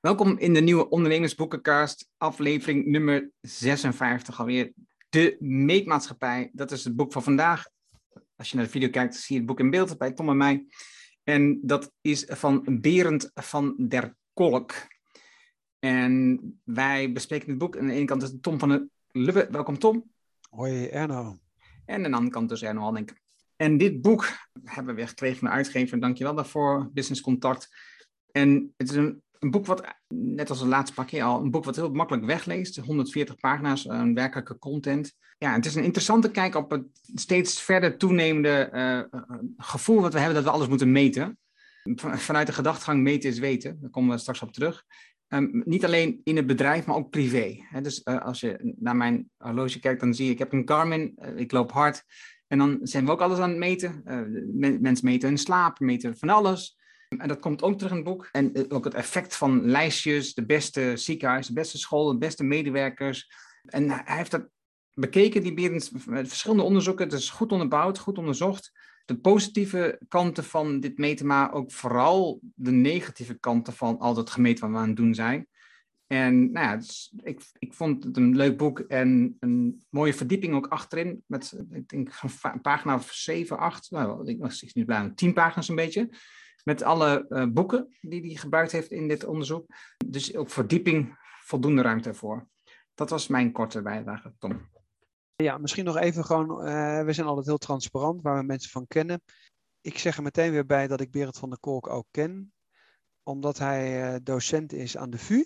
Welkom in de nieuwe Ondernemersboekencast, aflevering nummer 56 alweer. De Meetmaatschappij, dat is het boek van vandaag. Als je naar de video kijkt, zie je het boek in beeld bij Tom en mij. En dat is van Berend van der Kolk. En wij bespreken het boek. Aan de ene kant is het Tom van der Lubbe. Welkom Tom. Hoi Erno. En aan de andere kant dus Erno Halling. En dit boek hebben we gekregen van de uitgever. Dankjewel daarvoor, Business Contact. En het is een een boek wat, net als het laatste pakje al, een boek wat heel makkelijk wegleest. 140 pagina's, een werkelijke content. Ja, het is een interessante kijk op het steeds verder toenemende uh, gevoel wat we hebben dat we alles moeten meten. Vanuit de gedachtegang meten is weten, daar komen we straks op terug. Um, niet alleen in het bedrijf, maar ook privé. dus uh, als je naar mijn horloge kijkt, dan zie je, ik heb een Garmin, ik loop hard. En dan zijn we ook alles aan het meten. mensen meten hun slaap, meten van alles. En dat komt ook terug in het boek. En eh, ook het effect van lijstjes, de beste ziekenhuis, de beste school, de beste medewerkers. En hij heeft dat bekeken, die Berends, met verschillende onderzoeken. Het is goed onderbouwd, goed onderzocht. De positieve kanten van dit meten, maar ook vooral de negatieve kanten van al dat gemeten wat we aan het doen zijn. En nou ja, ik, ik vond het een leuk boek en een mooie verdieping ook achterin. Met, ik denk, een pagina of 7, 8, nou, ik was niet blij, 10 pagina's een beetje met alle uh, boeken die hij gebruikt heeft in dit onderzoek. Dus ook verdieping voldoende ruimte voor. Dat was mijn korte bijdrage, Tom. Ja, misschien nog even gewoon, uh, we zijn altijd heel transparant waar we mensen van kennen. Ik zeg er meteen weer bij dat ik Berend van der Kolk ook ken, omdat hij uh, docent is aan de VU.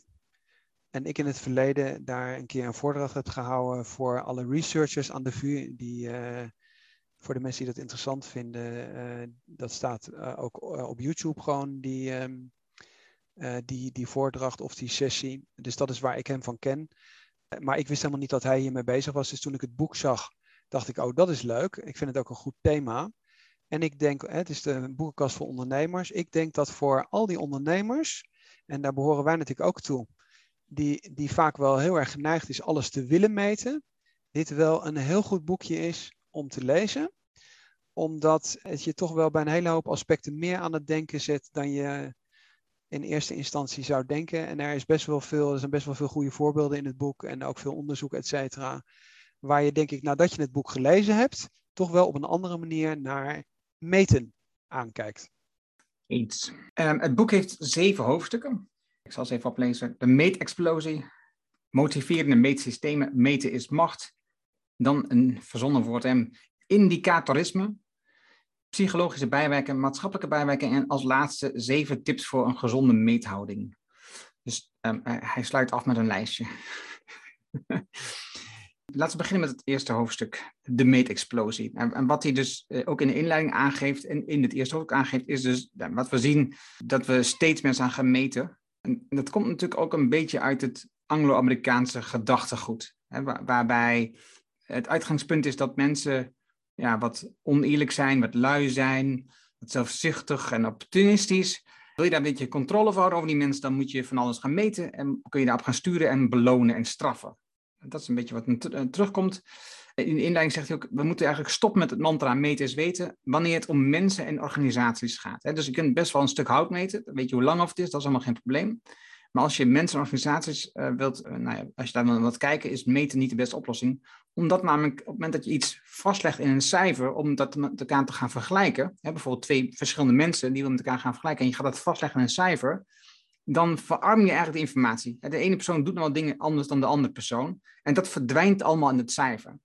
En ik in het verleden daar een keer een voordracht heb gehouden voor alle researchers aan de VU die voor de mensen die dat interessant vinden, uh, dat staat uh, ook eh, op YouTube gewoon, die, um, die, die voordracht of die sessie. Dus dat is waar ik hem van ken. Maar ik wist helemaal niet dat hij hiermee bezig was. Dus toen ik het boek zag, dacht ik, oh, dat is leuk. Ik vind het ook een goed thema. En ik denk, het is de boekenkast voor ondernemers. Ik denk dat voor al die ondernemers, en daar behoren wij natuurlijk ook toe, die, die vaak wel heel erg geneigd is alles te willen meten, dit wel een heel goed boekje is om te lezen, omdat het je toch wel bij een hele hoop aspecten meer aan het denken zet dan je in eerste instantie zou denken. En er, is best wel veel, er zijn best wel veel goede voorbeelden in het boek en ook veel onderzoek, et cetera. Waar je denk ik, nadat je het boek gelezen hebt, toch wel op een andere manier naar meten aankijkt. Eens. Het boek heeft zeven hoofdstukken. Ik zal ze even oplezen. De meetexplosie, motiverende meetsystemen, meten is macht, dan een verzonnen woord M, indicatorisme, psychologische bijwerken, maatschappelijke bijwerken en als laatste zeven tips voor een gezonde meethouding. Dus um, hij sluit af met een lijstje. Laten we beginnen met het eerste hoofdstuk, de meetexplosie. En, en wat hij dus uh, ook in de inleiding aangeeft en in het eerste hoofdstuk aangeeft, is dus wat we zien, dat we steeds meer gaan meten. En, dat komt natuurlijk ook een beetje uit het Anglo-Amerikaanse gedachtegoed, hè, waar, waarbij het uitgangspunt is dat mensen ja, wat oneerlijk zijn, wat lui zijn, wat zelfzuchtig en opportunistisch. Wil je daar een beetje controle voor houden over die mensen, dan moet je van alles gaan meten en kun je daarop gaan sturen en belonen en straffen. Dat is een beetje wat er terugkomt. In de inleiding zegt hij ook, we moeten eigenlijk stoppen met het mantra meten is weten, wanneer het om mensen en organisaties gaat. Dus je kunt best wel een stuk hout meten, weet je hoe lang of het is, dat is allemaal geen probleem. Maar als je mensen en organisaties uh, wilt, uh, nou ja, als je daar dan wilt kijken, is meten niet de beste oplossing. Omdat namelijk op het moment dat je iets vastlegt in een cijfer, om dat met elkaar te gaan vergelijken, hè, bijvoorbeeld twee verschillende mensen die we met elkaar gaan vergelijken, en je gaat dat vastleggen in een cijfer, dan verarm je eigenlijk de informatie. De ene persoon doet nou dingen anders dan de andere persoon. En dat verdwijnt allemaal in het cijfer.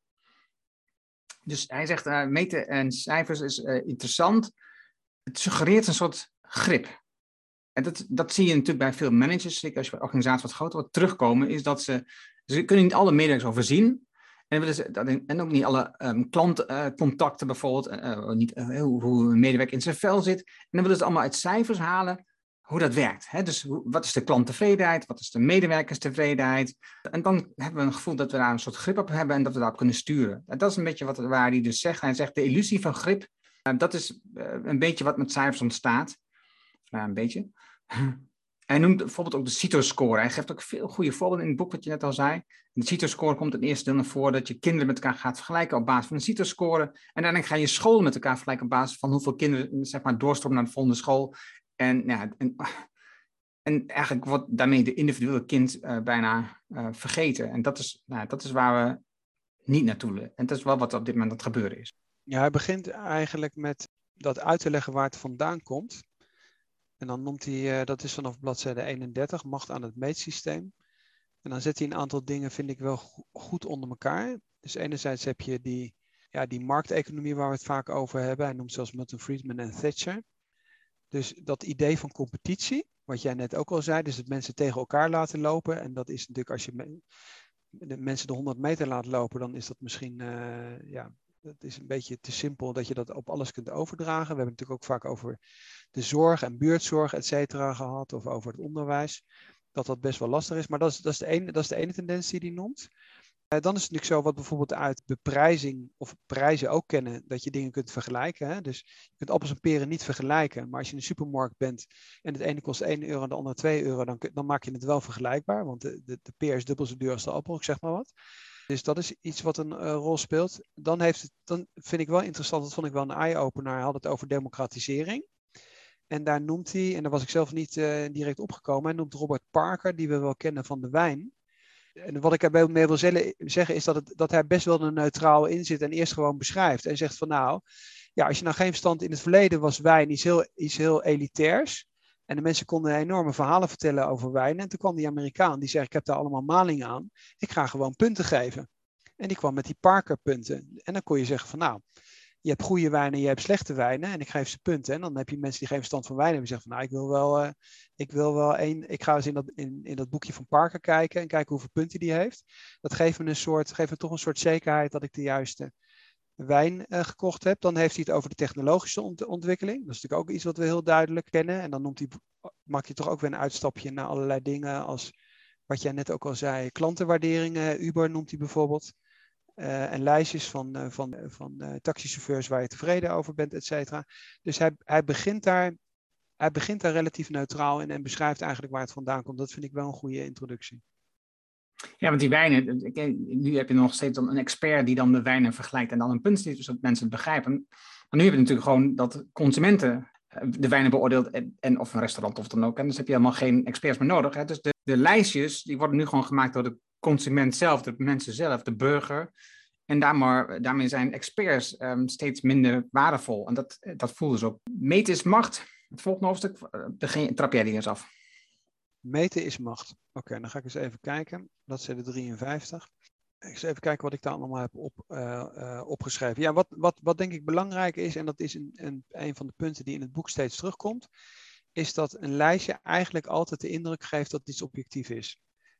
Dus hij zegt, uh, meten en cijfers is interessant. Het suggereert een soort grip. En dat, dat zie je natuurlijk bij veel managers, zeker als je bij organisaties wat groter wordt, terugkomen, is dat ze, ze kunnen niet alle medewerkers overzien. En, ook niet alle um, klantcontacten bijvoorbeeld, uh, niet, uh, hoe, hoe een medewerker in zijn vel zit. En dan willen ze allemaal uit cijfers halen hoe dat werkt. Hè? Dus wat is de klanttevredenheid, wat is de medewerkerstevredenheid. En dan hebben we een gevoel dat we daar een soort grip op hebben en dat we daarop kunnen sturen. En dat is een beetje wat, waar hij dus zegt. Hij zegt de illusie van grip, dat is een beetje wat met cijfers ontstaat. Een beetje. Hij noemt bijvoorbeeld ook de CITO-score. Hij geeft ook veel goede voorbeelden in het boek, wat je net al zei. de CITO-score komt in eerste deel naar voren dat je kinderen met elkaar gaat vergelijken op basis van een CITO-score. En dan ga je scholen met elkaar vergelijken op basis van hoeveel kinderen zeg maar, doorstromen naar de volgende school. En, ja, en, En eigenlijk wordt daarmee de individuele kind uh, bijna uh, vergeten. En dat is, nou, dat is waar we niet naartoe willen. En dat is wel wat op dit moment aan het gebeuren is. Ja, hij begint eigenlijk met dat uit te leggen waar het vandaan komt. En dan noemt hij, uh, dat is vanaf bladzijde 31, macht aan het meetsysteem. En dan zet hij een aantal dingen, vind ik wel goed onder elkaar. Dus enerzijds heb je die, ja, die markteconomie waar we het vaak over hebben. Hij noemt zelfs Milton Friedman en Thatcher. Dus dat idee van competitie, wat jij net ook al zei, dus dat mensen tegen elkaar laten lopen. En dat is natuurlijk als je mensen de 100 meter laat lopen, dan is dat misschien, uh, ja, dat is een beetje te simpel dat je dat op alles kunt overdragen. We hebben het natuurlijk ook vaak over de zorg en buurtzorg, et cetera, gehad, of over het onderwijs. Dat dat best wel lastig is. Maar dat is, dat is, de, ene, dat is de ene tendens die hij noemt. Uh, dan is het natuurlijk zo wat bijvoorbeeld uit beprijzing of prijzen ook kennen, dat je dingen kunt vergelijken. Hè? Dus je kunt appels en peren niet vergelijken. Maar als je in de supermarkt bent en het ene kost 1 euro en de andere 2 euro, dan, dan maak je het wel vergelijkbaar. Want de, de, de peer is dubbel zo duur als de appel, zeg maar wat. Dus dat is iets wat een uh, rol speelt. Dan, heeft het, dan vind ik wel interessant, dat vond ik wel een eye-opener. Hij had het over democratisering. En daar noemt hij, en daar was ik zelf niet uh, direct opgekomen, hij noemt Robert Parker, die we wel kennen van de wijn. En wat ik erbij mee wil zeggen is dat, het, dat hij best wel er neutraal in zit en eerst gewoon beschrijft. En zegt van nou, ja, als je nou geen verstand in het verleden was wijn iets heel, iets heel elitairs. En de mensen konden enorme verhalen vertellen over wijn. En toen kwam die Amerikaan, die zei: Ik heb daar allemaal maling aan. Ik ga gewoon punten geven. En die kwam met die Parker punten. En dan kon je zeggen: van nou, je hebt goede wijnen, je hebt slechte wijnen. En ik geef ze punten. En dan heb je mensen die geen verstand van wijn hebben. Die zeggen van nou, ik wil wel, uh, ik wil wel één. Ik ga eens in dat, in, in dat boekje van Parker kijken. En kijken hoeveel punten die heeft. Dat geeft me, een soort, geeft me toch een soort zekerheid dat ik de juiste wijn uh, gekocht heb. Dan heeft hij het over de technologische ont ontwikkeling. Dat is natuurlijk ook iets wat we heel duidelijk kennen. En dan noemt hij, maakt hij toch ook weer een uitstapje naar allerlei dingen als wat jij net ook al zei, klantenwaarderingen. Uber noemt hij bijvoorbeeld. Uh, en lijstjes van, uh, van, van taxichauffeurs waar je tevreden over bent, et cetera. Dus hij, hij, begint daar, hij begint daar relatief neutraal in en beschrijft eigenlijk waar het vandaan komt. Dat vind ik wel een goede introductie. Ja, want die wijnen, nu heb je nog steeds een expert die dan de wijnen vergelijkt en dan een punt ziet, zodat mensen het begrijpen. Maar nu heb je natuurlijk gewoon dat consumenten eh, de wijnen beoordeelt en, of een restaurant of dan ook. En dus heb je helemaal geen experts meer nodig. Hè? Dus de, de lijstjes, die worden nu gewoon gemaakt door de consument zelf, de mensen zelf, de burger. En daarmee, daarmee zijn experts um, steeds minder waardevol. En dat, dat voelde ze ook. Meten is macht. Het volgende hoofdstuk, uh, trap jij die eens af. Meten is macht. Oké, dan ga ik eens even kijken. Dat zijn de 53. Ik eens even kijken wat ik daar allemaal heb op, uh, uh, opgeschreven. Ja, wat, wat, wat denk ik belangrijk is, en dat is een, een, van de punten die in het boek steeds terugkomt, is dat een lijstje eigenlijk altijd de indruk geeft dat iets objectief is.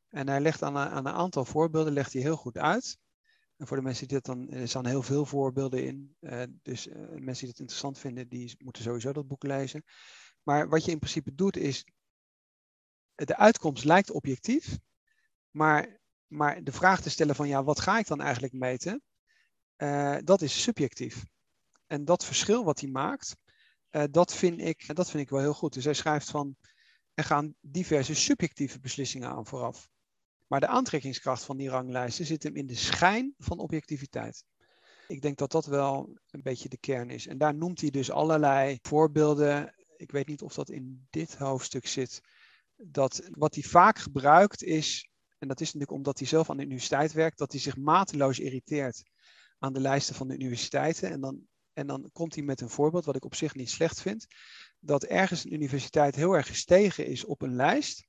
En hij legt aan een, aan een aantal voorbeelden legt hij heel goed uit. En voor de mensen die dat dan, er staan heel veel voorbeelden in. Uh, dus mensen die het interessant vinden, die moeten sowieso dat boek lezen. Maar wat je in principe doet, is de uitkomst lijkt objectief, maar, maar de vraag te stellen van ja, wat ga ik dan eigenlijk meten, uh, dat is subjectief. En dat verschil wat hij maakt, uh, dat, vind ik, dat vind ik wel heel goed. Dus hij schrijft van, er gaan diverse subjectieve beslissingen aan vooraf. Maar de aantrekkingskracht van die ranglijsten zit hem in de schijn van objectiviteit. Ik denk dat dat wel een beetje de kern is. En daar noemt hij dus allerlei voorbeelden. Ik weet niet of dat in dit hoofdstuk zit dat wat hij vaak gebruikt is, en dat is natuurlijk omdat hij zelf aan de universiteit werkt, dat hij zich mateloos irriteert aan de lijsten van de universiteiten. En dan, en dan komt hij met een voorbeeld, wat ik op zich niet slecht vind, dat ergens een universiteit heel erg gestegen is op een lijst.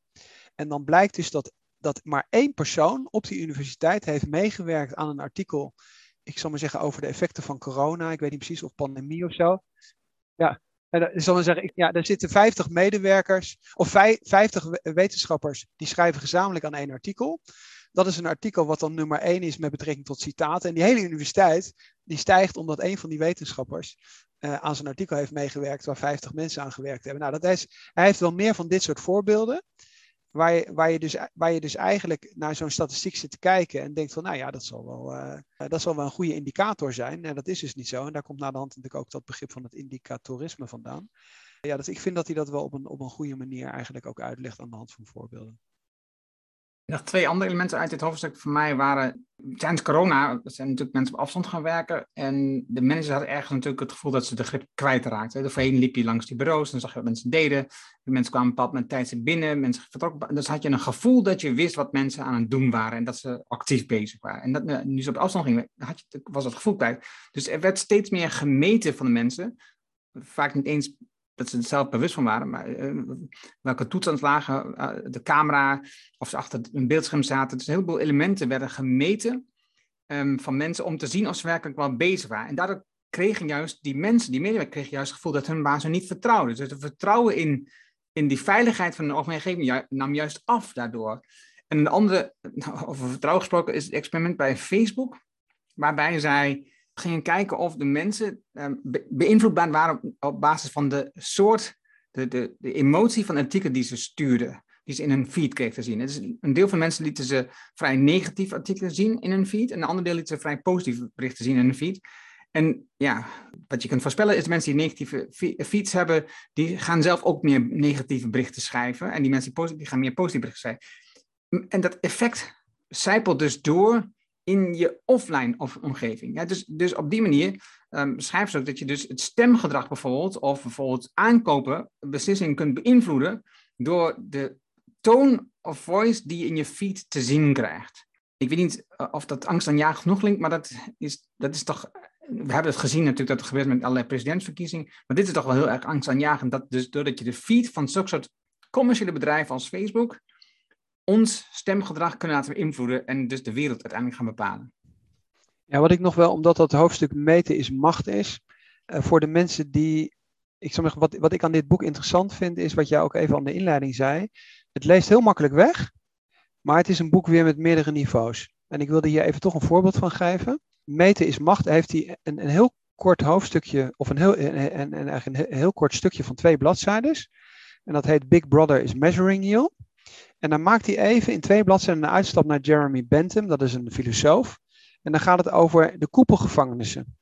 En dan blijkt dus dat, dat maar één persoon op die universiteit heeft meegewerkt aan een artikel, ik zal maar zeggen over de effecten van corona, ik weet niet precies of pandemie of zo. Ja, en dan zal men zeggen, ja, er zitten 50 medewerkers of 50 wetenschappers die schrijven gezamenlijk aan één artikel. Dat is een artikel wat dan nummer 1 is met betrekking tot citaten. En die hele universiteit die stijgt omdat een van die wetenschappers uh, aan zijn artikel heeft meegewerkt waar 50 mensen aan gewerkt hebben. Nou, dat is, hij heeft wel meer van dit soort voorbeelden. Waar je, waar, je dus, waar je dus eigenlijk naar zo'n statistiek zit te kijken en denkt van, nou ja, dat zal, wel, uh, dat zal wel een goede indicator zijn. En dat is dus niet zo. En daar komt na de hand natuurlijk ook dat begrip van het indicatorisme vandaan. Ja, dus ik vind dat hij dat wel op een, op een goede manier eigenlijk ook uitlegt aan de hand van voorbeelden. Nog twee andere elementen uit dit hoofdstuk voor mij waren. Tijdens corona zijn natuurlijk mensen op afstand gaan werken. En de mensen hadden ergens natuurlijk het gevoel dat ze de grip kwijtraakten. De voorheen liep je langs die bureaus, dan zag je wat mensen deden. De mensen kwamen een bepaald moment tijd binnen, mensen vertrokken. Dus had je een gevoel dat je wist wat mensen aan het doen waren en dat ze actief bezig waren. En dat, nu ze op afstand gingen, had je, was dat gevoel kwijt. Dus er werd steeds meer gemeten van de mensen. Vaak niet eens dat ze er zelf bewust van waren, maar uh, welke toestand lagen, uh, de camera, of ze achter een beeldscherm zaten. Dus een heleboel elementen werden gemeten um, van mensen om te zien of ze werkelijk wel bezig waren. En daardoor kregen juist die mensen, die medewerkers, kregen juist het gevoel dat hun baas niet vertrouwden. Dus het vertrouwen in, in die veiligheid van de omgeving nam juist af daardoor. En een andere, over vertrouwen gesproken, is het experiment bij Facebook, waarbij zij gingen kijken of de mensen um, beïnvloedbaar waren op, basis van de soort, de, de, de emotie van artikelen die ze stuurden, die ze in hun feed kregen te zien. Dus een deel van de mensen lieten ze vrij negatief artikelen zien in hun feed, en een ander deel lieten ze vrij positieve berichten zien in hun feed. En ja, wat je kunt voorspellen is mensen die negatieve feeds hebben, die gaan zelf ook meer negatieve berichten schrijven. En die mensen die, positief, gaan meer positieve berichten schrijven. En dat effect zijpelt dus door in je offline omgeving. Ja, dus, dus op die manier um, schrijft ze ook dat je dus het stemgedrag bijvoorbeeld, of bijvoorbeeld aankopen, beslissingen kunt beïnvloeden door de tone of voice die je in je feed te zien krijgt. Ik weet niet eh, of dat angst aan genoeg linkt, maar dat is, dat is toch. We hebben het gezien natuurlijk dat het gebeurt met allerlei presidentsverkiezingen. Maar dit is toch wel heel erg angstaanjagend. Dat dus doordat je de feed van zulke soort commerciële bedrijven als Facebook ons stemgedrag kunnen laten beïnvloeden en dus de wereld uiteindelijk gaan bepalen. Ja, wat ik nog wel, omdat dat hoofdstuk meten is macht is, uh, voor de mensen die, ik maar, wat, wat ik aan dit boek interessant vind, is wat jij ook even aan de inleiding zei. Het leest heel makkelijk weg, maar het is een boek weer met meerdere niveaus. En ik wilde hier even toch een voorbeeld van geven. Meten is macht, heeft hij een, een heel kort hoofdstukje, of een heel, een, een, een heel kort stukje van twee bladzijden. En dat heet Big Brother is Measuring You. En dan maakt hij even in twee bladzijden een uitstap naar Jeremy Bentham, dat is een filosoof. En dan gaat het over de koepelgevangenissen.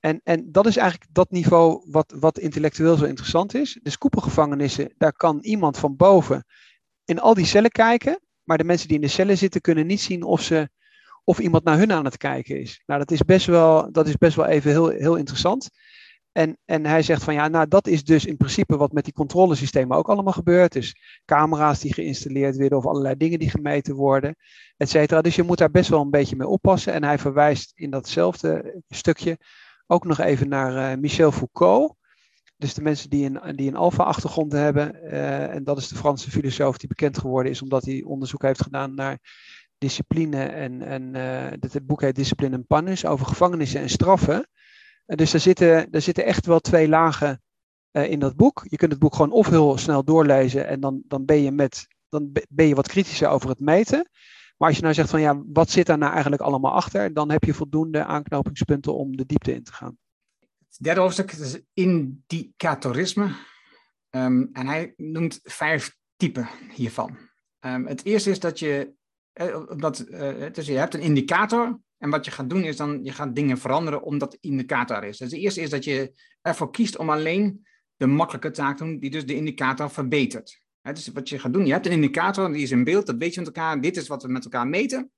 En, en dat is eigenlijk dat niveau wat, wat intellectueel zo interessant is. Dus koepelgevangenissen, daar kan iemand van boven in al die cellen kijken. Maar de mensen die in de cellen zitten kunnen niet zien of, ze, of iemand naar hun aan het kijken is. Nou, dat is best wel, dat is best wel even heel, heel interessant. En, en hij zegt van ja, nou dat is dus in principe wat met die controlesystemen ook allemaal gebeurt. Dus camera's die geïnstalleerd worden of allerlei dingen die gemeten worden, et cetera. Dus je moet daar best wel een beetje mee oppassen. En hij verwijst in datzelfde stukje ook nog even naar uh, Michel Foucault. Dus de mensen die een, die een alfa-achtergrond hebben. Uh, en dat is de Franse filosoof die bekend geworden is omdat hij onderzoek heeft gedaan naar discipline. En, en uh, het boek heet Discipline en Punish over gevangenissen en straffen. Dus er zitten, zitten echt wel twee lagen uh, in dat boek. Je kunt het boek gewoon of heel snel doorlezen en dan, dan, ben je met, dan ben je wat kritischer over het meten. Maar als je nou zegt van ja, wat zit daar nou eigenlijk allemaal achter, dan heb je voldoende aanknopingspunten om de diepte in te gaan. Het derde hoofdstuk is indicatorisme. Um, en hij noemt vijf typen hiervan. Um, het eerste is dat je, eh, dat, uh, dus je hebt een indicator en wat je gaat doen is dan, je gaat dingen veranderen omdat de indicator is. Dus de eerste is dat je ervoor kiest om alleen de makkelijke taak te doen, die dus de indicator verbetert. He, dus wat je gaat doen, je hebt een indicator, die is in beeld, dat weet je met elkaar, dit is wat we met elkaar meten.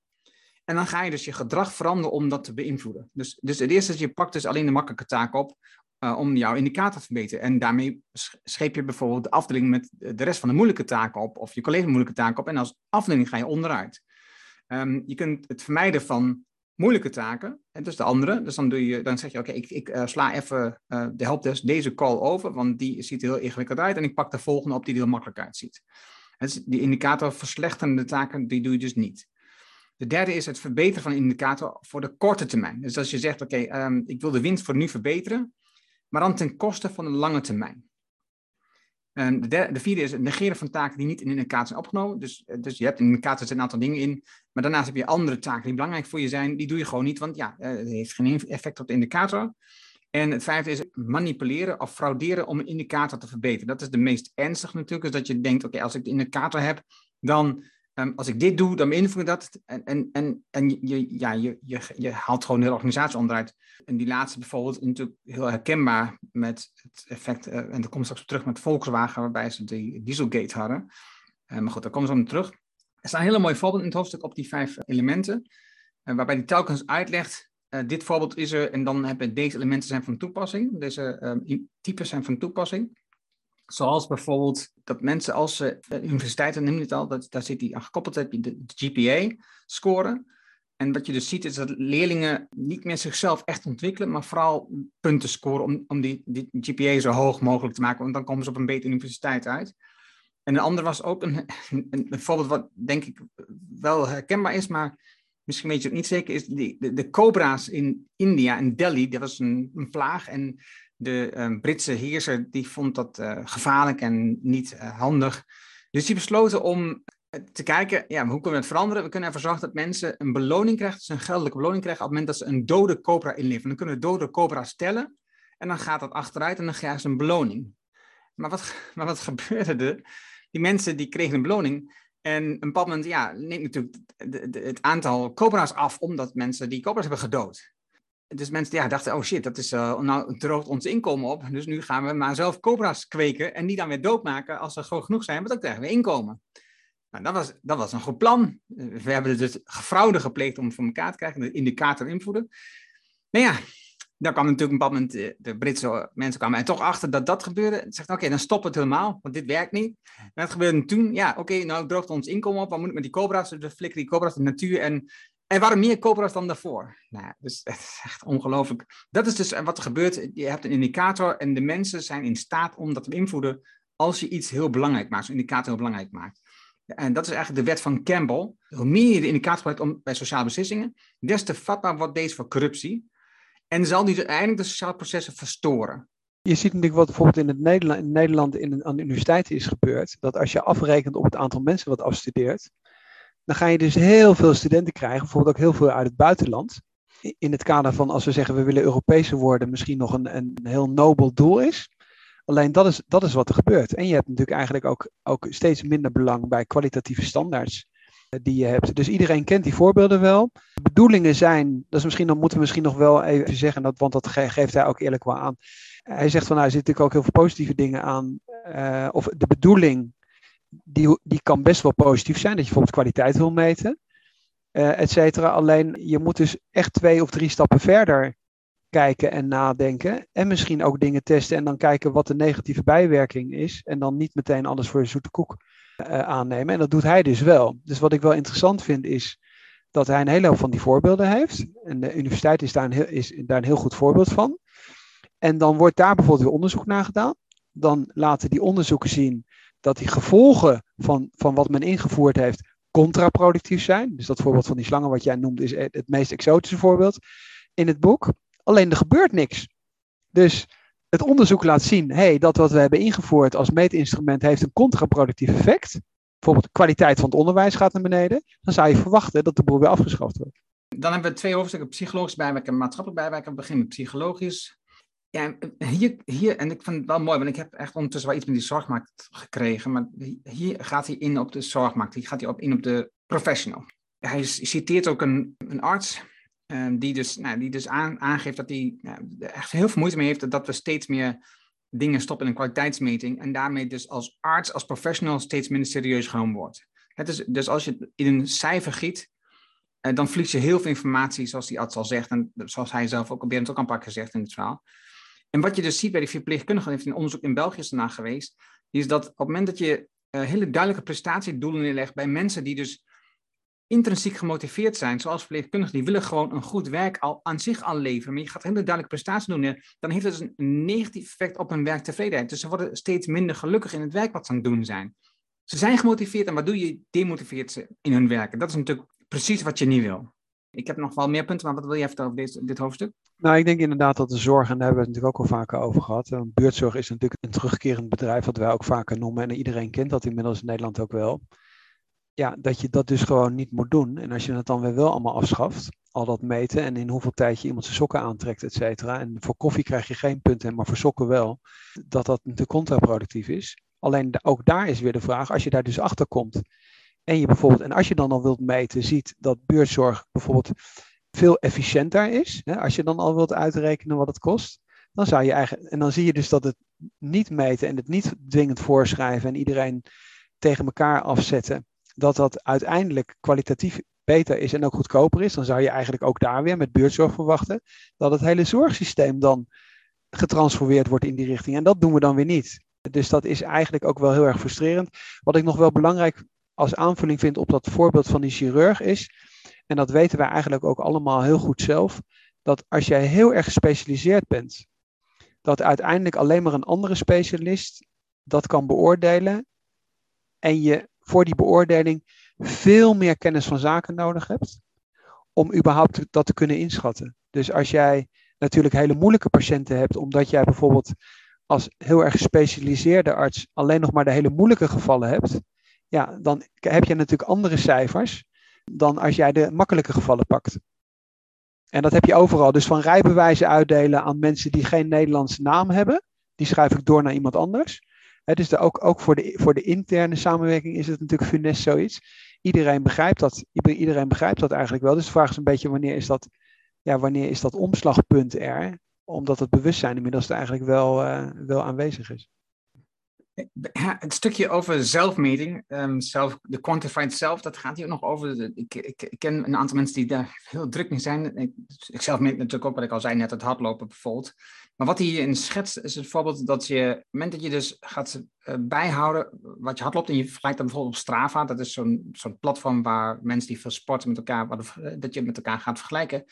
En dan ga je dus je gedrag veranderen om dat te beïnvloeden. Dus, dus het eerste is, je pakt dus alleen de makkelijke taak op uh, om jouw indicator te verbeteren. En daarmee scheep je bijvoorbeeld de afdeling met de rest van de moeilijke taken op, of je collega moeilijke taken op, en als afdeling ga je onderuit. Um, je kunt het vermijden van moeilijke taken. En dus de andere. Dus dan, doe je, dan zeg je, oké, ik, ik uh, sla even uh, de helpdesk deze call over, want die ziet er heel ingewikkeld uit. En ik pak de volgende op die er heel makkelijk uitziet. Dus die indicator verslechterende taken, die doe je dus niet. De derde is het verbeteren van de indicator voor de korte termijn. Dus als je zegt, oké, um, ik wil de winst voor nu verbeteren, maar dan ten koste van de lange termijn. En de, de, vierde is het negeren van taken die niet in de indicator zijn opgenomen. Dus, eh, dus je hebt in de indicator een aantal dingen in, maar daarnaast heb je andere taken die belangrijk voor je zijn. Die doe je gewoon niet, want ja, eh, het heeft geen effect op de indicator. En het vijfde is manipuleren of frauderen om een indicator te verbeteren. Dat is de meest ernstig natuurlijk. Dus dat je denkt, oké, als ik de indicator heb, dan Um, als ik dit doe, dan beïnvloed ik dat. En, en, en, en je, ja, je, je, je haalt gewoon hele organisatie onderuit. En die laatste bijvoorbeeld natuurlijk heel herkenbaar met het effect. Uh, en dan komt straks terug met Volkswagen, waarbij ze die Dieselgate hadden. Uh, maar goed, daar komen ze dan terug. Er staan hele mooie voorbeelden in het hoofdstuk op die vijf elementen, waarbij hij telkens uitlegt, dit voorbeeld is er en dan hebben deze elementen zijn van toepassing, deze types zijn van toepassing. Zoals bijvoorbeeld dat mensen als ze universiteiten, neem het al, dat, daar zit die aan gekoppeld, heb je de GPA scoren. En wat je dus ziet is dat leerlingen niet meer zichzelf echt ontwikkelen, maar vooral punten scoren om, om die, die GPA zo hoog mogelijk te maken, want dan komen ze op een betere universiteit uit. En een ander was ook een, een, een voorbeeld wat denk ik wel herkenbaar is, maar misschien weet je het niet zeker, is die, de, de cobra's in India, in Delhi, dat was een, een plaag. En de uh, Britse heerser die vond dat uh, gevaarlijk en niet uh, handig. Dus die besloten om te kijken, ja, hoe kunnen we het veranderen? We kunnen ervoor zorgen dat mensen een beloning krijgen, dus een geldelijke beloning krijgen op het moment dat ze een dode cobra inleveren. Dan kunnen we dode cobra stellen en dan gaat dat achteruit en dan krijgen ze een beloning. Maar wat, maar wat gebeurde er? Die mensen die kregen een beloning en een bepaald moment ja, neemt natuurlijk het aantal cobra's af omdat mensen die cobra's hebben gedood. Dus mensen ja, dachten, oh shit, dat is, uh, nou droogt ons inkomen op. Dus nu gaan we maar zelf cobra's kweken en die dan weer doodmaken als ze groot genoeg zijn, want dan krijgen we inkomen. Nou, dat was, dat was een goed plan. We hebben dus fraude gepleegd om voor elkaar te krijgen, de indicator invoeren. Nou ja, daar kwam natuurlijk een bepaald moment, eh, de Britse mensen kwamen er toch achter dat dat gebeurde. Ze zegt, oké, dan stop het helemaal, want dit werkt niet. En dat gebeurde toen, ja, oké, nou droogt ons inkomen op, wat moet ik met die cobra's? Dus we flikkeren die cobra's de natuur en er waren meer cobra's dan daarvoor. Nou, dus het is echt ongelooflijk. Dat is dus wat er gebeurt. Je hebt een indicator en de mensen zijn in staat om dat te beïnvloeden als je iets heel belangrijk maakt, zo'n indicator heel belangrijk maakt. En dat is eigenlijk de wet van Campbell. Hoe meer je de indicator gebruikt om, bij sociale beslissingen, des te vatbaar wordt deze voor corruptie. En zal die uiteindelijk de sociale processen verstoren. Je ziet natuurlijk wat bijvoorbeeld in, het Nederland, in Nederland in aan de universiteit is gebeurd. Dat als je afrekent op het aantal mensen wat afstudeert, dan ga je dus heel veel studenten krijgen, bijvoorbeeld ook heel veel uit het buitenland. In het kader van als we zeggen we willen Europese worden, misschien nog een, een heel nobel doel is. Alleen dat is, dat is wat er gebeurt. En je hebt natuurlijk eigenlijk ook, ook steeds minder belang bij kwalitatieve standaards eh, die je hebt. Dus iedereen kent die voorbeelden wel. De bedoelingen zijn, dat is misschien, dan moeten we misschien nog wel even zeggen, dat, want dat geeft hij ook eerlijk wel aan. Hij zegt van nou, er zitten natuurlijk ook heel veel positieve dingen aan. Uh, of de bedoeling, die, die kan best wel positief zijn. Dat je bijvoorbeeld kwaliteit wil meten, uh, et cetera. Alleen je moet dus echt twee of drie stappen verder kijken en nadenken. En misschien ook dingen testen en dan kijken wat de negatieve bijwerking is. En dan niet meteen alles voor de zoete koek uh, aannemen. En dat doet hij dus wel. Dus wat ik wel interessant vind is dat hij een hele hoop van die voorbeelden heeft. En de universiteit is daar een heel, is daar een heel goed voorbeeld van. En dan wordt daar bijvoorbeeld weer onderzoek naar gedaan. Dan laten die onderzoeken zien dat die gevolgen van, van wat men ingevoerd heeft contraproductief zijn. Dus dat voorbeeld van die slangen wat jij noemt is het meest exotische voorbeeld in het boek. Alleen er gebeurt niks. Dus het onderzoek laat zien hey, dat wat we hebben ingevoerd als meetinstrument heeft een contraproductief effect. Bijvoorbeeld de kwaliteit van het onderwijs gaat naar beneden. Dan zou je verwachten dat de boel weer afgeschaft wordt. Dan hebben we twee hoofdstukken, psychologisch bijwerken en maatschappelijk bijwerken. We beginnen met psychologisch. Ja, hier, hier, en ik vind het wel mooi, want ik heb echt ondertussen wel iets met die zorgmarkt gekregen. Maar hier gaat hij in op de zorgmarkt. Hier gaat hij op in op de professional. Hij citeert ook een, een arts Ehm, die dus, nou, die dus aan, aangeeft dat hij echt heel veel moeite mee heeft dat we steeds meer dingen stoppen in een kwaliteitsmeting en daarmee dus als arts, als professional steeds minder serieus genomen wordt. Het is, dus als je in een cijfer giet, uh, dan verlies je heel veel informatie, zoals die arts al zegt en zoals hij zelf ook, Berend ook een paar keer gezegd in het verhaal. En wat je dus ziet bij die verpleegkundigen, heeft een onderzoek in België is geweest, is dat op het moment dat je uh, hele duidelijke prestatiedoelen neerlegt bij mensen die dus intrinsiek gemotiveerd zijn, zoals verpleegkundigen, die willen gewoon een goed werk al aan zich al leveren. Maar je gaat hele duidelijke prestaties doen, dan heeft dat dus een negatief effect op hun werktevredenheid. Dus ze worden steeds minder gelukkig in het werk wat ze aan het doen zijn. Ze zijn gemotiveerd en wat doe je? Demotiveert ze in hun werk. Dat is natuurlijk precies wat je niet wil. Ik heb nog wel meer punten, maar wat wil jij vertellen over dit, dit hoofdstuk? Nou, ik denk inderdaad dat de zorg, en daar hebben we het natuurlijk ook al vaker over gehad. Want buurtzorg is natuurlijk een terugkerend bedrijf, wat wij ook vaker noemen. En iedereen kent dat inmiddels in Nederland ook wel ja, dat je dat dus gewoon niet moet doen. En als je het dan weer wel allemaal afschaft, al dat meten en in hoeveel tijd je iemand zijn sokken aantrekt, et cetera. En voor koffie krijg je geen punten, maar voor sokken wel. Dat dat natuurlijk contraproductief is. Alleen ook daar is weer de vraag, als je daar dus achter komt. En je bijvoorbeeld, en als je dan al wilt meten, ziet dat buurtzorg bijvoorbeeld veel efficiënter is. Hè, als je dan al wilt uitrekenen wat het kost. Dan zou je eigenlijk, en dan zie je dus dat het niet meten en het niet dwingend voorschrijven en iedereen tegen elkaar afzetten dat dat uiteindelijk kwalitatief beter is en ook goedkoper is, dan zou je eigenlijk ook daar weer met buurtzorg verwachten dat het hele zorgsysteem dan getransformeerd wordt in die richting. En dat doen we dan weer niet. Dus dat is eigenlijk ook wel heel erg frustrerend. Wat ik nog wel belangrijk als aanvulling vind op dat voorbeeld van die chirurg is, en dat weten wij eigenlijk ook allemaal heel goed zelf, dat als jij heel erg gespecialiseerd bent, dat uiteindelijk alleen maar een andere specialist dat kan beoordelen en je voor die beoordeling veel meer kennis van zaken nodig hebt om überhaupt dat te kunnen inschatten. Dus als jij natuurlijk hele moeilijke patiënten hebt, omdat jij bijvoorbeeld als heel erg gespecialiseerde arts alleen nog maar de hele moeilijke gevallen hebt, ja, dan heb je natuurlijk andere cijfers dan als jij de makkelijke gevallen pakt. En dat heb je overal. Dus van rijbewijzen uitdelen aan mensen die geen Nederlandse naam hebben, die schrijf ik door naar iemand anders. He, dus ook, ook voor, de, voor de interne samenwerking is het natuurlijk funest zoiets. Iedereen begrijpt dat, iedereen begrijpt dat eigenlijk wel. Dus de vraag is een beetje wanneer is dat, ja, wanneer is dat omslagpunt er? Omdat het bewustzijn inmiddels eigenlijk wel, uh, wel aanwezig is. Het stukje over zelfmeting, um, de quantified self, dat gaat hier ook nog over. Ik, ik, ken een aantal mensen die daar heel druk mee zijn. Ik, zelf meet natuurlijk ook wat ik al zei, net het hardlopen bijvoorbeeld. Maar wat hij hierin schetst, is het voorbeeld dat je, op het moment dat je dus gaat uh, bijhouden wat je hardloopt en je vergelijkt dat bijvoorbeeld op Strava, dat is zo'n zo'n platform waar mensen die veel sporten met elkaar, dat je met elkaar gaat vergelijken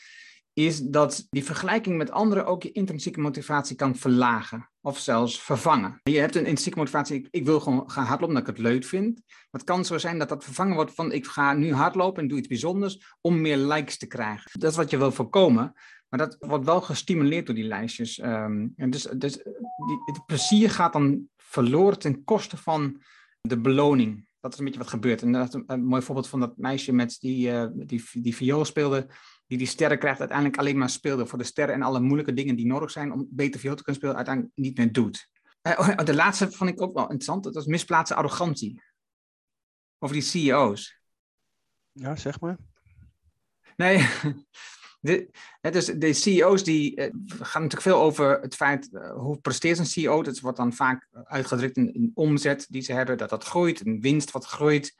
is dat die vergelijking met anderen ook je intrinsieke motivatie kan verlagen of zelfs vervangen. Je hebt een intrinsieke motivatie, ik, wil gewoon gaan hardlopen omdat ik het leuk vind. Het kan zo zijn dat dat vervangen wordt van ik ga nu hardlopen en doe iets bijzonders om meer likes te krijgen. Dat is wat je wil voorkomen. Maar dat wordt wel gestimuleerd door die lijstjes. Um, en dus dus die, het plezier gaat dan verloren ten koste van de beloning. Dat is een beetje wat gebeurt. En dat een, mooi voorbeeld van dat meisje met die, uh, die, die viool speelde die die sterren krijgt, uiteindelijk alleen maar speelde voor de sterren en alle moeilijke dingen die nodig zijn om beter viool te kunnen spelen, uiteindelijk niet meer doet. Uh, de laatste vond ik ook wel interessant, dat was misplaatste arrogantie. Over die CEO's. Ja, zeg maar. Nee, de, dus de CEO's die uh, gaan natuurlijk veel over het feit uh, hoe presteert een CEO. Dat wordt dan vaak uitgedrukt in, in, omzet die ze hebben, dat dat groeit, een winst wat groeit.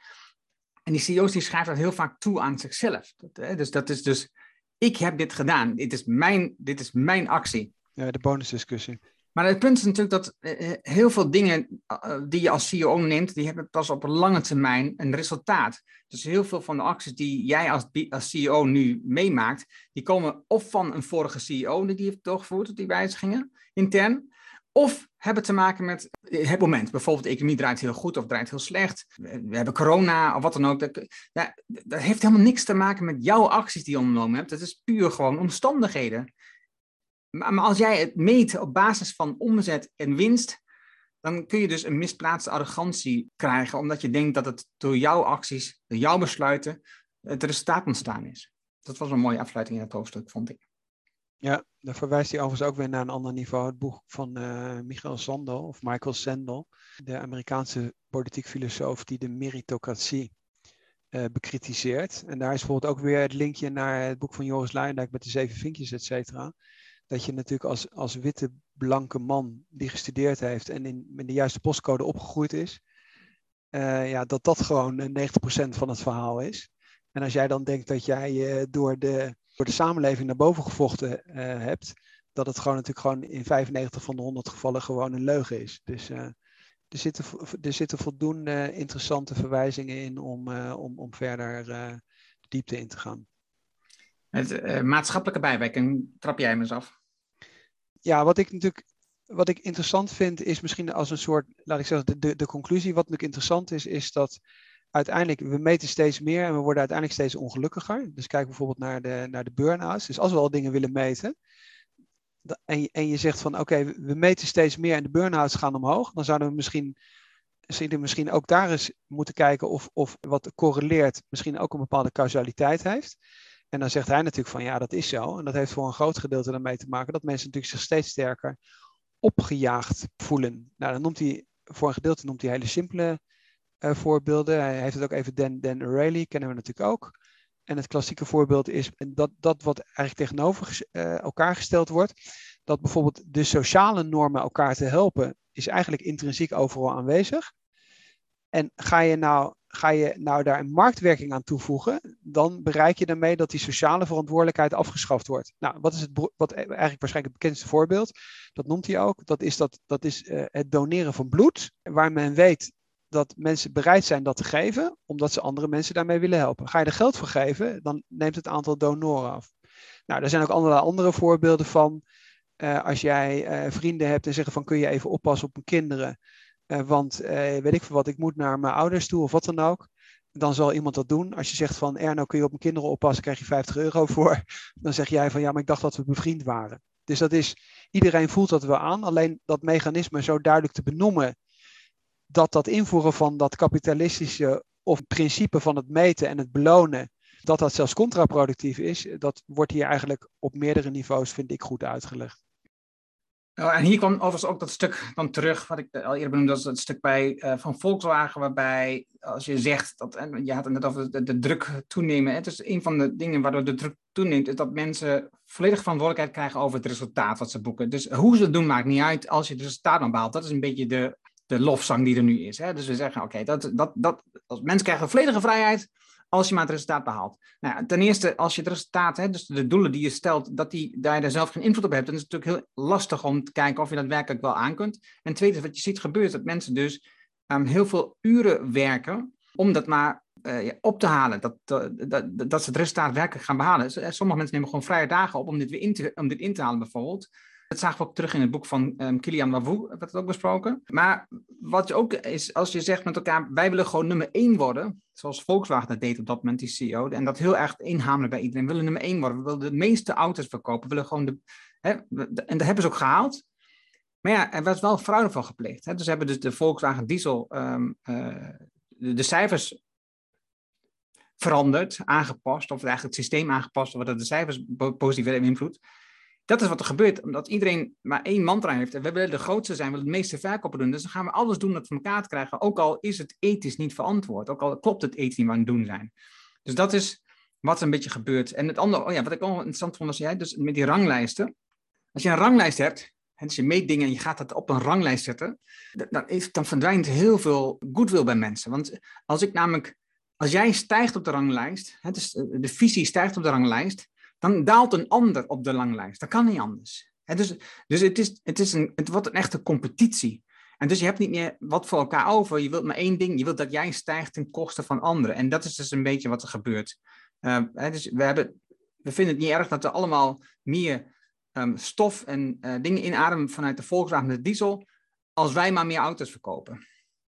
En die CEO's die schrijven dat heel vaak toe aan zichzelf. Dat, hè, dus dat is dus, ik heb dit gedaan. Dit is mijn, dit is mijn actie. Ja, de bonusdiscussie. Maar het punt is natuurlijk dat uh, heel veel dingen uh, die je als CEO neemt, die hebben pas op lange termijn een resultaat. Dus heel veel van de acties die jij als, als CEO nu meemaakt, die komen of van een vorige CEO die heeft doorgevoerd, die wijzigingen intern, of hebben te maken met het moment. Bijvoorbeeld de economie draait heel goed of draait heel slecht. We hebben corona of wat dan ook. Dat, dat heeft helemaal niks te maken met jouw acties die je ondernomen hebt. Dat is puur gewoon omstandigheden. Maar, als jij het meet op basis van omzet en winst, dan kun je dus een misplaatste arrogantie krijgen, omdat je denkt dat het door jouw acties, door jouw besluiten, het resultaat ontstaan is. Dat was een mooie afsluiting in het hoofdstuk, vond ik. Ja, daar verwijst hij overigens ook weer naar een ander niveau. Het boek van uh, Michael Sandel, of Michael Sandel, de Amerikaanse politiek filosoof die de meritocratie uh, bekritiseert. En daar is bijvoorbeeld ook weer het linkje naar het boek van Joris Luijendijk met de zeven vinkjes, et cetera. Dat je natuurlijk als, als witte, blanke man die gestudeerd heeft en in, in de juiste postcode opgegroeid is, uh, ja, dat dat gewoon 90% van het verhaal is. En als jij dan denkt dat jij door de door de samenleving naar boven gevochten uh, hebt, dat het gewoon natuurlijk gewoon in 95 van de 100 gevallen gewoon een leugen is. Dus uh, er, zitten, er zitten voldoende interessante verwijzingen in om, uh, om, om verder de diepte in te gaan. Het maatschappelijke bijwerking, trap jij hem eens af? Ja, wat ik natuurlijk wat ik interessant vind is misschien als een soort, laat ik zeggen, de, de, de conclusie. Wat natuurlijk interessant is, is dat uiteindelijk, we meten steeds meer en we worden uiteindelijk steeds ongelukkiger. Dus kijk bijvoorbeeld naar de, naar de burn-outs. Dus als we al dingen willen meten, en je, en je zegt van oké, we meten steeds meer en de burn-outs gaan omhoog, dan zouden we misschien, misschien ook daar eens moeten kijken of, of wat correleert misschien ook een bepaalde causaliteit heeft. En dan zegt hij natuurlijk van ja, dat is zo. En dat heeft voor een groot gedeelte ermee te maken dat mensen natuurlijk zich steeds sterker opgejaagd voelen. Nou, dan noemt hij, voor een gedeelte noemt hij hele simpele voorbeelden. Hij heeft het ook even Dan, Dan O'Reilly, kennen we natuurlijk ook. En het klassieke voorbeeld is dat, dat wat eigenlijk tegenover uh, elkaar gesteld wordt. Dat bijvoorbeeld de sociale normen elkaar te helpen, is eigenlijk intrinsiek overal aanwezig. En ga je nou, ga je nou daar een marktwerking aan toevoegen, dan bereik je daarmee dat die sociale verantwoordelijkheid afgeschaft wordt. Nou, wat is het wat e-, eigenlijk waarschijnlijk het bekendste voorbeeld? Dat noemt hij ook. Dat is, dat, dat is uh, het doneren van bloed, waar men weet dat mensen bereid zijn dat te geven, omdat ze andere mensen daarmee willen helpen. Ga je er geld voor geven, dan neemt het aantal donoren af. Nou, er zijn ook allerlei andere voorbeelden van. Uh, als jij uh, vrienden hebt en zeggen van kun je even oppassen op mijn kinderen, uh, want weet ik veel wat, ik moet naar mijn ouders toe of wat dan ook. Dan zal iemand dat doen. Als je zegt van Erno kun je op mijn kinderen oppassen, krijg je 50 euro voor. Dan zeg jij van ja, maar ik dacht dat we bevriend waren. Dus dat is, iedereen voelt dat wel aan. Alleen dat mechanisme zo duidelijk te benoemen, dat dat invoeren van dat kapitalistische of principe van het meten en het belonen, dat dat zelfs contraproductief is, dat wordt hier eigenlijk op meerdere niveaus, vind ik, goed uitgelegd. Nou, en hier kwam overigens ook dat stuk dan terug, wat ik al eerder benoemde, dat is stuk bij, uh, van Volkswagen, waarbij als je zegt, dat, en je had het net over de, de druk toenemen, het is een van de dingen waardoor de druk toeneemt, is dat mensen volledig verantwoordelijkheid krijgen over het resultaat wat ze boeken. Dus hoe ze het doen maakt niet uit als je het resultaat dan behaalt. Dat is een beetje de, de lofzang die er nu is. Hè? Dus we zeggen, oké, dat, dat, dat, als mensen krijgen volledige vrijheid als je maar het resultaat behaalt. Nou ten eerste, als je het resultaat, hè, dus de doelen die je stelt, dat die, daar je daar zelf geen invloed op hebt, dan is het natuurlijk heel lastig om te kijken of je dat werkelijk wel aan kunt. En tweede, wat je ziet gebeuren, dat mensen dus um, heel veel uren werken om dat maar ja, op te halen, dat, dat, dat, ze het resultaat werkelijk gaan behalen. Sommige mensen nemen gewoon vrije dagen op om dit weer in te, om dit in te halen, bijvoorbeeld. Dat zagen we ook terug in het boek van um, Kilian Wavou, werd het ook besproken. Maar wat ook is, als je zegt met elkaar, wij willen gewoon nummer één worden, zoals Volkswagen dat deed op dat moment, die CEO, en dat heel erg inhamelen bij iedereen. We willen nummer één worden, we willen de meeste auto's verkopen, we willen gewoon de... Hè, en dat hebben ze ook gehaald. Maar ja, er was wel fraude van gepleegd. Hè? Dus hebben dus de Volkswagen Diesel, um, uh, de, de cijfers veranderd, aangepast, of eigenlijk het systeem aangepast, zodat de cijfers positief werden beïnvloed dat is wat er gebeurt, omdat iedereen maar één mantra heeft. En we willen de grootste zijn, we willen het meeste verkopen doen. Dus dan gaan we alles doen het voor elkaar te krijgen, ook al is het ethisch niet verantwoord. Ook al klopt het ethisch niet wat aan het doen zijn. Dus dat is wat er een beetje gebeurt. En het andere, oh ja, wat ik ook interessant vond, was jij, dus met die ranglijsten. Als je een ranglijst hebt, en dus je meet dingen en je gaat dat op een ranglijst zetten, dan, dan verdwijnt heel veel goodwill bij mensen. Want als ik namelijk, als jij stijgt op de ranglijst, hè, dus de visie stijgt op de ranglijst, dan daalt een ander op de langlijst. Dat kan niet anders. dus dus het, is, het, is een, het wordt een echte competitie. En dus je hebt niet meer wat voor elkaar over. Je wilt maar één ding. Je wilt dat jij stijgt ten koste van anderen. En dat is dus een beetje wat er gebeurt. Uh, dus we, hebben, we vinden het niet erg dat er allemaal meer um, stof en uh, dingen inademen vanuit de Volkswagen diesel. Als wij maar meer auto's verkopen.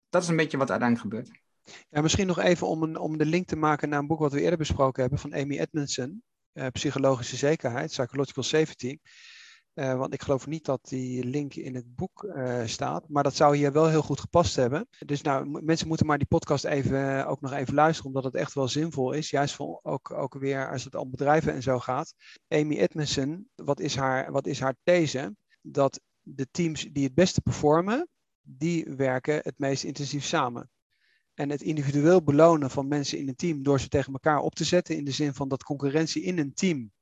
Dat is een beetje wat uiteindelijk gebeurt. Ja, misschien nog even om, een, om de link te maken naar een boek wat we eerder besproken hebben van Amy Edmondson. Eh, psychologische zekerheid, psychological safety. Uh, want ik geloof niet dat die link in het boek uh, staat. Maar dat zou hier wel heel goed gepast hebben. Dus nou, mensen moeten maar die podcast even, ook nog even luisteren, omdat het echt wel zinvol is. Juist voor ook, ook weer als het om bedrijven en zo gaat. Amy Edmondson, wat is haar, wat is haar these? Dat de teams die het beste performen, die werken het meest intensief samen. En het individueel belonen van mensen in een team door ze tegen elkaar op te zetten, in de zin van dat concurrentie in een team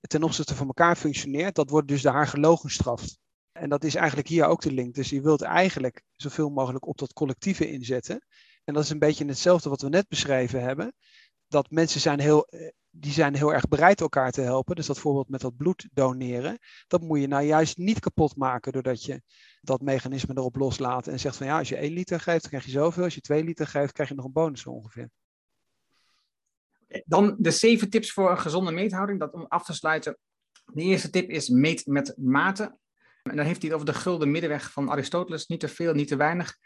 ten opzichte van elkaar functioneert, dat wordt dus de haar gelogenstraft. En dat is eigenlijk hier ook de link. Dus je wilt eigenlijk zoveel mogelijk op dat collectieve inzetten. En dat is een beetje hetzelfde wat we net beschreven hebben. Dat mensen zijn heel, eh, die zijn heel erg bereid elkaar te helpen. Dus dat voorbeeld met dat bloed doneren, dat moet je nou juist niet kapot maken doordat je dat mechanisme erop loslaat en zegt van ja, als je 1 liter geeft, dan krijg je zoveel. Als je 2 liter geeft, krijg je nog een bonus ongeveer. Dan de zeven tips voor een gezonde meethouding. Dat om af te sluiten. De eerste tip is meet met mate. En dan heeft hij het over de gulden middenweg van Aristoteles. Niet te veel, niet te weinig.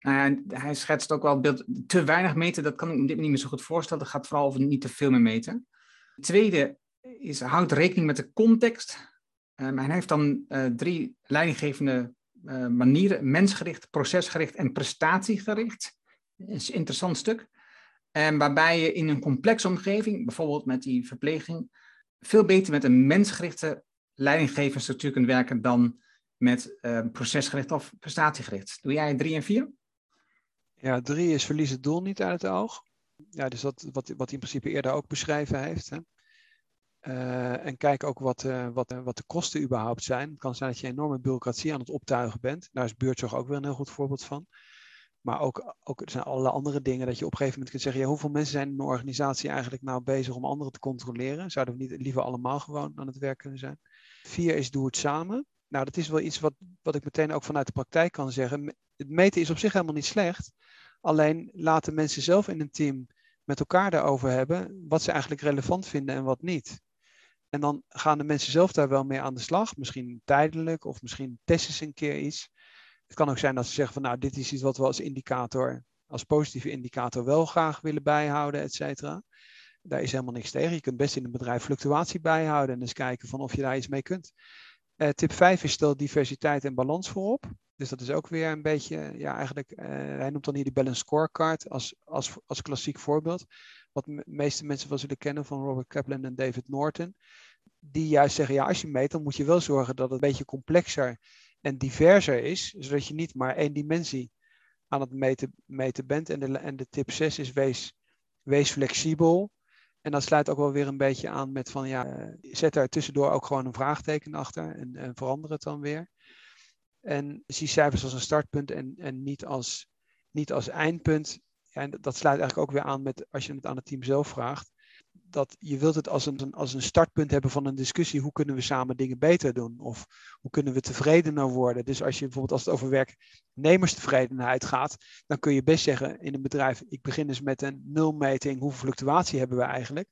Uh, hij schetst ook wel het beeld, te weinig meten, dat kan ik me dit niet meer zo goed voorstellen. Dat gaat vooral over niet te veel meer meten. Het tweede is, houd rekening met de context. Um, hij heeft dan uh, drie leidinggevende uh, manieren, mensgericht, procesgericht en prestatiegericht. Dat is een interessant stuk. En waarbij je in een complexe omgeving, bijvoorbeeld met die verpleging, veel beter met een mensgerichte leidinggevende structuur kunt werken dan met procesgericht of prestatiegericht. Doe jij drie en vier? Ja, drie is verlies het doel niet uit het oog. Ja, dus dat, wat, wat hij in principe eerder ook beschreven heeft. Hè. Uh, en kijk ook wat, uh, wat, uh, wat de kosten überhaupt zijn. Het kan zijn dat je enorme bureaucratie aan het optuigen bent. Daar is buurtzorg ook weer een heel goed voorbeeld van. Maar ook, ook er zijn allerlei andere dingen dat je op een gegeven moment kunt zeggen, ja, hoeveel mensen zijn in een organisatie eigenlijk nou bezig om anderen te controleren? Zouden we niet liever allemaal gewoon aan het werk kunnen zijn? Vier is doe het samen. Nou, dat is wel iets wat, wat ik meteen ook vanuit de praktijk kan zeggen. Het meten is op zich helemaal niet slecht. Alleen laten mensen zelf in een team met elkaar daarover hebben wat ze eigenlijk relevant vinden en wat niet. En dan gaan de mensen zelf daar wel mee aan de slag. Misschien tijdelijk of misschien testen ze een keer iets. Het kan ook zijn dat ze zeggen van nou, dit is iets wat we als indicator, als positieve indicator wel graag willen bijhouden, et cetera. Daar is helemaal niks tegen. Je kunt best in een bedrijf fluctuatie bijhouden en eens kijken van of je daar iets mee kunt. Uh, tip 5 is stel diversiteit en balans voorop. Dus dat is ook weer een beetje, ja, eigenlijk, uh, hij noemt dan hier die balance scorecard als, als, als klassiek voorbeeld. Wat de meeste mensen wel zullen kennen van Robert Kaplan en David Norton. Die juist zeggen, ja, als je meet, dan moet je wel zorgen dat het een beetje complexer en diverser is. Zodat je niet maar één dimensie aan het meten, bent. En de, en de tip 6 is wees, wees flexibel. En dat sluit ook wel weer een beetje aan met van ja, eh, zet daar tussendoor ook gewoon een vraagteken achter en, en verander het dan weer. En zie cijfers als een startpunt en, en niet, als, niet als eindpunt. En dat sluit eigenlijk ook weer aan met als je het aan het team zelf vraagt. Dat je wilt het als een, als een startpunt hebben van een discussie. Hoe kunnen we samen dingen beter doen? Of hoe kunnen we tevredener worden? Dus als je bijvoorbeeld als het over werknemerstevredenheid gaat. Dan kun je best zeggen in een bedrijf. Ik begin dus met een nulmeting. Hoeveel fluctuatie hebben we eigenlijk?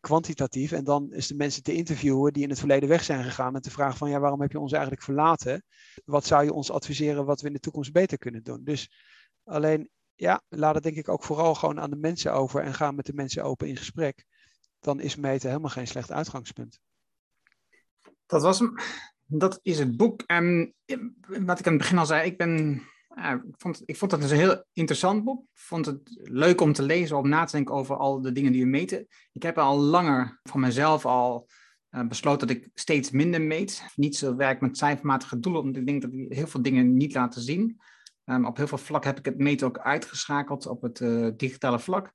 kwantitatief. En dan is de mensen te interviewen die in het verleden weg zijn gegaan. En te vragen van ja, waarom heb je ons eigenlijk verlaten? Wat zou je ons adviseren wat we in de toekomst beter kunnen doen? Dus alleen, ja, laat het denk ik ook vooral gewoon aan de mensen over. En ga met de mensen open in gesprek. Dan is meten helemaal geen slecht uitgangspunt. Dat was hem. Dat is het boek. En wat ik aan het begin al zei, ik ben ja, ik, vond, ik vond het dus een heel interessant boek. Ik vond het leuk om te lezen, om na te denken over al de dingen die we meten. Ik heb al langer van mezelf al uh, besloten dat ik steeds minder meet. Niet zo werk met cijfermatige doelen, omdat ik denk dat die heel veel dingen niet laten zien. Um, op heel veel vlakken heb ik het meten ook uitgeschakeld op het digitale vlak.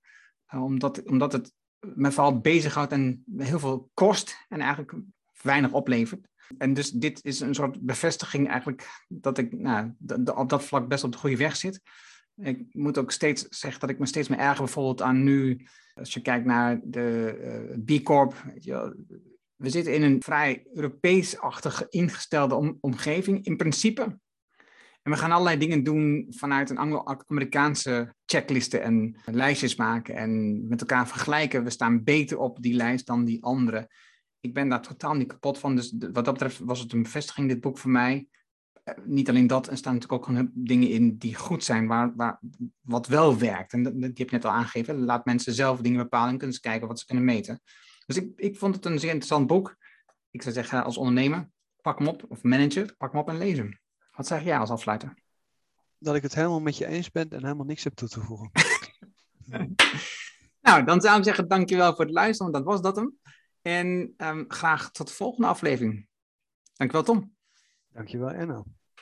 Uh, omdat, omdat het me vooral bezighoudt en heel veel kost en eigenlijk weinig oplevert. En dus dit is een soort bevestiging eigenlijk dat ik nou, op dat vlak best op de goede weg zit. Ik moet ook steeds zeggen dat ik me steeds meer erger bijvoorbeeld aan nu, als je kijkt naar de uh, B Corp. we zitten in een vrij Europees-achtig ingestelde omgeving in principe. En we gaan allerlei dingen doen vanuit een Anglo-Amerikaanse checklisten en lijstjes maken en met elkaar vergelijken. We staan beter op die lijst dan die anderen ik ben daar totaal niet kapot van. Dus wat dat betreft was het een bevestiging, dit boek voor mij. Eh, niet alleen dat, er staan natuurlijk ook dingen in die goed zijn, waar, waar, wat wel werkt. En die heb je net al aangegeven. Laat mensen zelf dingen bepalen en kunnen kijken wat ze kunnen meten. Dus ik, ik vond het een zeer interessant boek. Ik zou zeggen, als ondernemer, pak hem op, of manager, pak hem op en lees hem. Wat zeg jij als afsluiter? Dat ik het helemaal met je eens ben en helemaal niks heb toe te voegen. nou, dan zou ik zeggen, dankjewel voor het luisteren, want dat was dat hem. En um, graag tot de volgende aflevering. Dankjewel, Tom. Dankjewel, Enno.